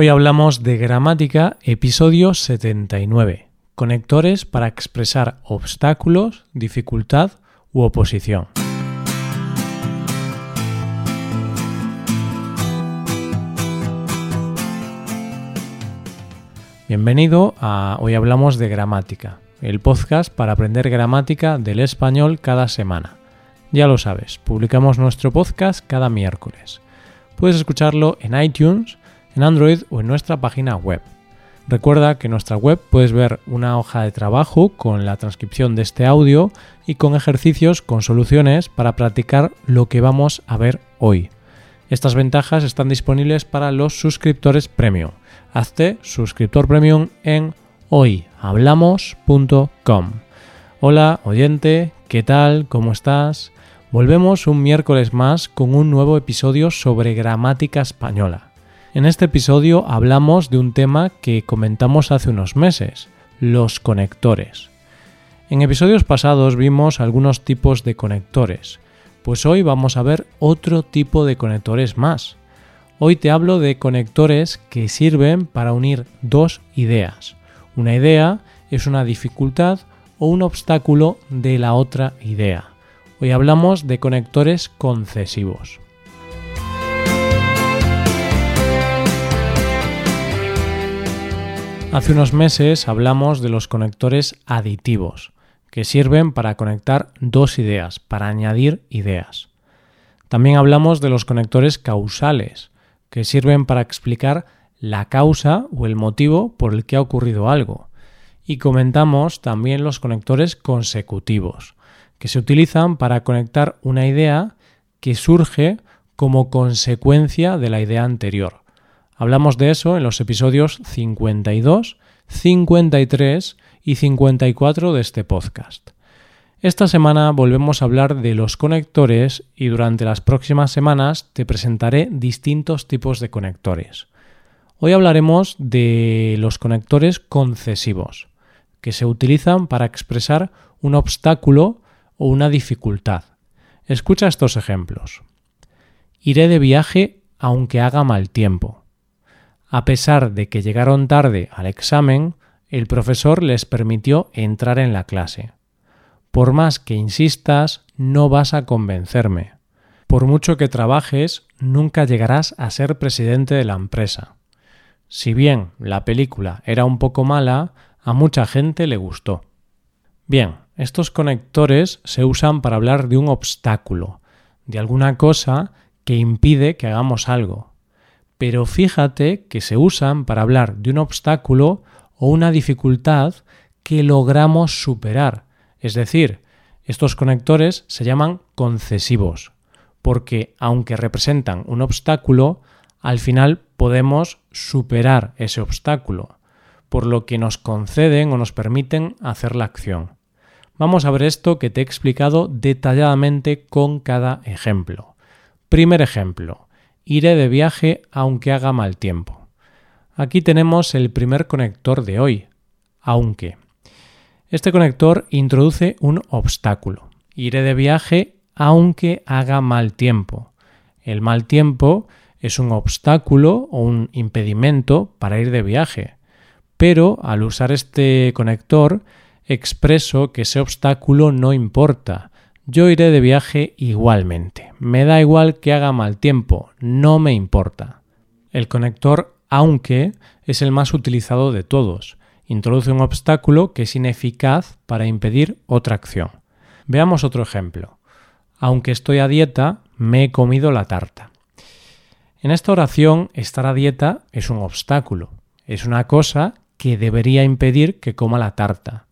Hoy hablamos de gramática, episodio 79. Conectores para expresar obstáculos, dificultad u oposición. Bienvenido a Hoy hablamos de gramática, el podcast para aprender gramática del español cada semana. Ya lo sabes, publicamos nuestro podcast cada miércoles. Puedes escucharlo en iTunes, en Android o en nuestra página web. Recuerda que en nuestra web puedes ver una hoja de trabajo con la transcripción de este audio y con ejercicios con soluciones para practicar lo que vamos a ver hoy. Estas ventajas están disponibles para los suscriptores premium. Hazte suscriptor premium en hoyhablamos.com. Hola, oyente, ¿qué tal? ¿Cómo estás? Volvemos un miércoles más con un nuevo episodio sobre gramática española. En este episodio hablamos de un tema que comentamos hace unos meses, los conectores. En episodios pasados vimos algunos tipos de conectores, pues hoy vamos a ver otro tipo de conectores más. Hoy te hablo de conectores que sirven para unir dos ideas. Una idea es una dificultad o un obstáculo de la otra idea. Hoy hablamos de conectores concesivos. Hace unos meses hablamos de los conectores aditivos, que sirven para conectar dos ideas, para añadir ideas. También hablamos de los conectores causales, que sirven para explicar la causa o el motivo por el que ha ocurrido algo. Y comentamos también los conectores consecutivos, que se utilizan para conectar una idea que surge como consecuencia de la idea anterior. Hablamos de eso en los episodios 52, 53 y 54 de este podcast. Esta semana volvemos a hablar de los conectores y durante las próximas semanas te presentaré distintos tipos de conectores. Hoy hablaremos de los conectores concesivos, que se utilizan para expresar un obstáculo o una dificultad. Escucha estos ejemplos. Iré de viaje aunque haga mal tiempo. A pesar de que llegaron tarde al examen, el profesor les permitió entrar en la clase. Por más que insistas, no vas a convencerme. Por mucho que trabajes, nunca llegarás a ser presidente de la empresa. Si bien la película era un poco mala, a mucha gente le gustó. Bien, estos conectores se usan para hablar de un obstáculo, de alguna cosa que impide que hagamos algo pero fíjate que se usan para hablar de un obstáculo o una dificultad que logramos superar. Es decir, estos conectores se llaman concesivos, porque aunque representan un obstáculo, al final podemos superar ese obstáculo, por lo que nos conceden o nos permiten hacer la acción. Vamos a ver esto que te he explicado detalladamente con cada ejemplo. Primer ejemplo. Iré de viaje aunque haga mal tiempo. Aquí tenemos el primer conector de hoy, aunque. Este conector introduce un obstáculo. Iré de viaje aunque haga mal tiempo. El mal tiempo es un obstáculo o un impedimento para ir de viaje. Pero al usar este conector expreso que ese obstáculo no importa, yo iré de viaje igualmente. Me da igual que haga mal tiempo, no me importa. El conector aunque es el más utilizado de todos. Introduce un obstáculo que es ineficaz para impedir otra acción. Veamos otro ejemplo. Aunque estoy a dieta, me he comido la tarta. En esta oración, estar a dieta es un obstáculo. Es una cosa que debería impedir que coma la tarta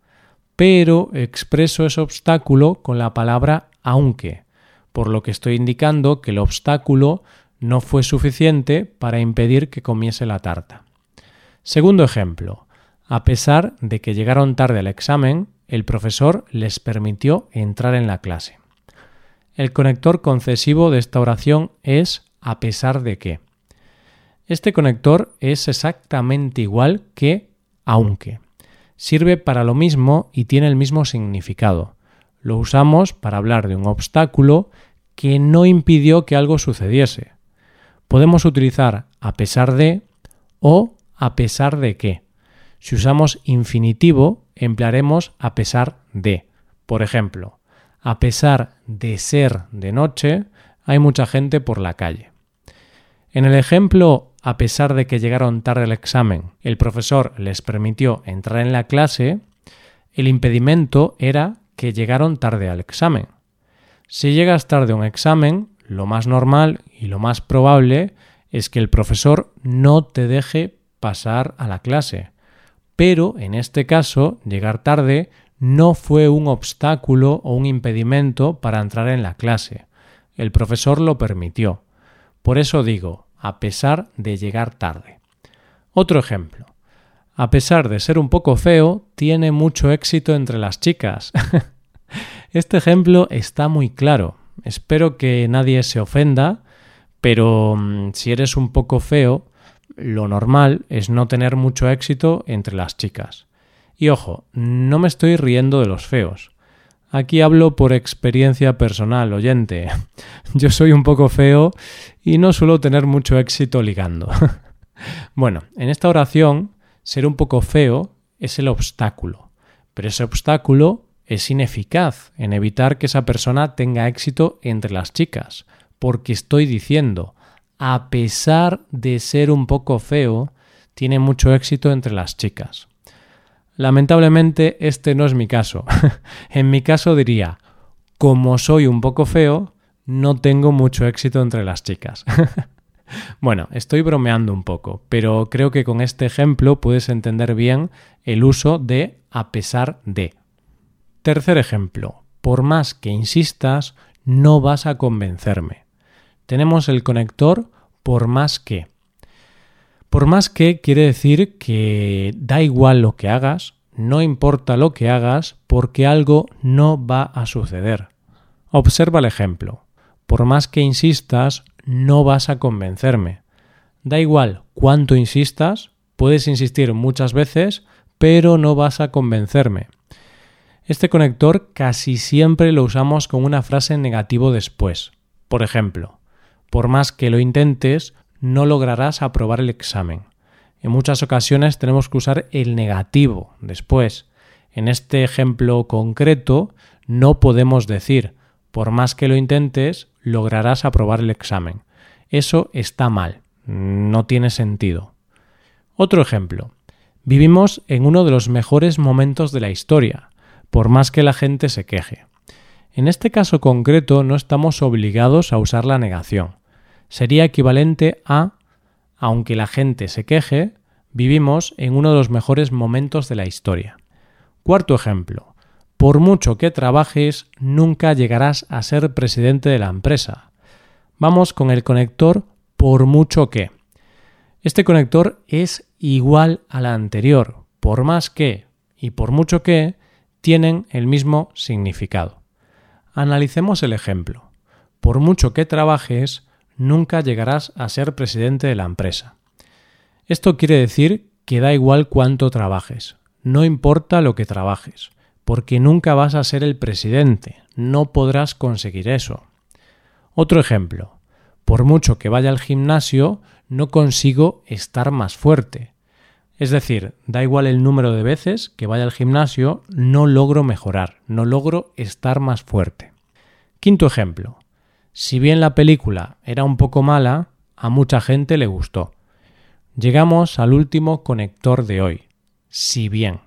pero expreso ese obstáculo con la palabra aunque, por lo que estoy indicando que el obstáculo no fue suficiente para impedir que comiese la tarta. Segundo ejemplo. A pesar de que llegaron tarde al examen, el profesor les permitió entrar en la clase. El conector concesivo de esta oración es a pesar de que. Este conector es exactamente igual que aunque sirve para lo mismo y tiene el mismo significado. Lo usamos para hablar de un obstáculo que no impidió que algo sucediese. Podemos utilizar a pesar de o a pesar de qué. Si usamos infinitivo, emplearemos a pesar de. Por ejemplo, a pesar de ser de noche, hay mucha gente por la calle. En el ejemplo, a pesar de que llegaron tarde al examen, el profesor les permitió entrar en la clase, el impedimento era que llegaron tarde al examen. Si llegas tarde a un examen, lo más normal y lo más probable es que el profesor no te deje pasar a la clase. Pero en este caso, llegar tarde no fue un obstáculo o un impedimento para entrar en la clase. El profesor lo permitió. Por eso digo, a pesar de llegar tarde. Otro ejemplo. A pesar de ser un poco feo, tiene mucho éxito entre las chicas. este ejemplo está muy claro. Espero que nadie se ofenda, pero mm, si eres un poco feo, lo normal es no tener mucho éxito entre las chicas. Y ojo, no me estoy riendo de los feos. Aquí hablo por experiencia personal, oyente. Yo soy un poco feo y no suelo tener mucho éxito ligando. bueno, en esta oración, ser un poco feo es el obstáculo, pero ese obstáculo es ineficaz en evitar que esa persona tenga éxito entre las chicas, porque estoy diciendo, a pesar de ser un poco feo, tiene mucho éxito entre las chicas. Lamentablemente este no es mi caso. en mi caso diría, como soy un poco feo, no tengo mucho éxito entre las chicas. bueno, estoy bromeando un poco, pero creo que con este ejemplo puedes entender bien el uso de a pesar de. Tercer ejemplo, por más que insistas, no vas a convencerme. Tenemos el conector por más que. Por más que quiere decir que da igual lo que hagas, no importa lo que hagas, porque algo no va a suceder. Observa el ejemplo. Por más que insistas, no vas a convencerme. Da igual cuánto insistas, puedes insistir muchas veces, pero no vas a convencerme. Este conector casi siempre lo usamos con una frase negativo después. Por ejemplo, por más que lo intentes, no lograrás aprobar el examen. En muchas ocasiones tenemos que usar el negativo después. En este ejemplo concreto no podemos decir por más que lo intentes, lograrás aprobar el examen. Eso está mal, no tiene sentido. Otro ejemplo. Vivimos en uno de los mejores momentos de la historia, por más que la gente se queje. En este caso concreto no estamos obligados a usar la negación sería equivalente a aunque la gente se queje, vivimos en uno de los mejores momentos de la historia. Cuarto ejemplo. Por mucho que trabajes, nunca llegarás a ser presidente de la empresa. Vamos con el conector por mucho que. Este conector es igual al anterior, por más que y por mucho que tienen el mismo significado. Analicemos el ejemplo. Por mucho que trabajes, nunca llegarás a ser presidente de la empresa. Esto quiere decir que da igual cuánto trabajes, no importa lo que trabajes, porque nunca vas a ser el presidente, no podrás conseguir eso. Otro ejemplo, por mucho que vaya al gimnasio, no consigo estar más fuerte. Es decir, da igual el número de veces que vaya al gimnasio, no logro mejorar, no logro estar más fuerte. Quinto ejemplo, si bien la película era un poco mala, a mucha gente le gustó. Llegamos al último conector de hoy. Si bien.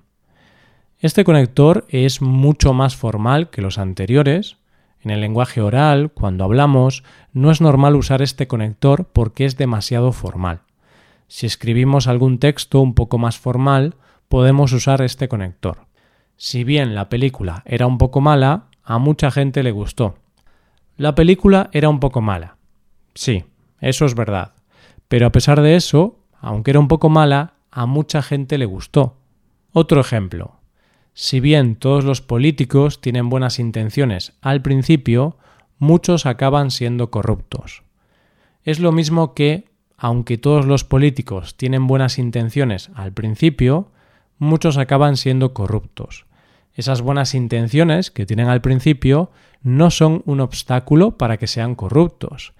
Este conector es mucho más formal que los anteriores. En el lenguaje oral, cuando hablamos, no es normal usar este conector porque es demasiado formal. Si escribimos algún texto un poco más formal, podemos usar este conector. Si bien la película era un poco mala, a mucha gente le gustó. La película era un poco mala. Sí, eso es verdad. Pero a pesar de eso, aunque era un poco mala, a mucha gente le gustó. Otro ejemplo. Si bien todos los políticos tienen buenas intenciones al principio, muchos acaban siendo corruptos. Es lo mismo que, aunque todos los políticos tienen buenas intenciones al principio, muchos acaban siendo corruptos. Esas buenas intenciones que tienen al principio no son un obstáculo para que sean corruptos.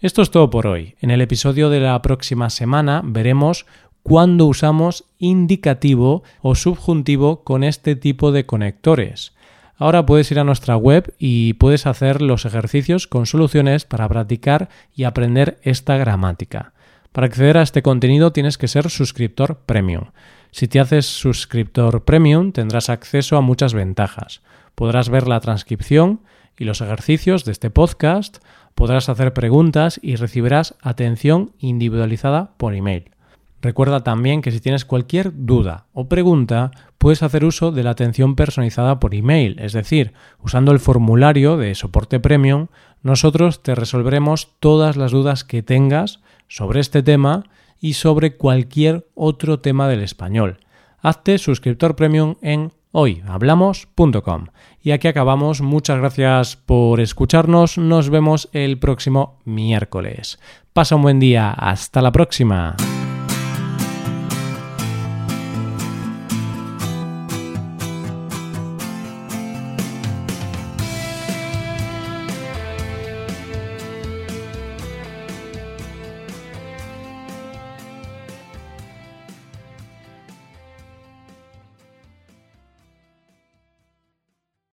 Esto es todo por hoy. En el episodio de la próxima semana veremos cuándo usamos indicativo o subjuntivo con este tipo de conectores. Ahora puedes ir a nuestra web y puedes hacer los ejercicios con soluciones para practicar y aprender esta gramática. Para acceder a este contenido tienes que ser suscriptor premium. Si te haces suscriptor premium tendrás acceso a muchas ventajas. Podrás ver la transcripción y los ejercicios de este podcast, podrás hacer preguntas y recibirás atención individualizada por email. Recuerda también que si tienes cualquier duda o pregunta, puedes hacer uso de la atención personalizada por email, es decir, usando el formulario de soporte premium, nosotros te resolveremos todas las dudas que tengas sobre este tema y sobre cualquier otro tema del español. Hazte suscriptor premium en hoyhablamos.com. Y aquí acabamos. Muchas gracias por escucharnos. Nos vemos el próximo miércoles. Pasa un buen día. Hasta la próxima.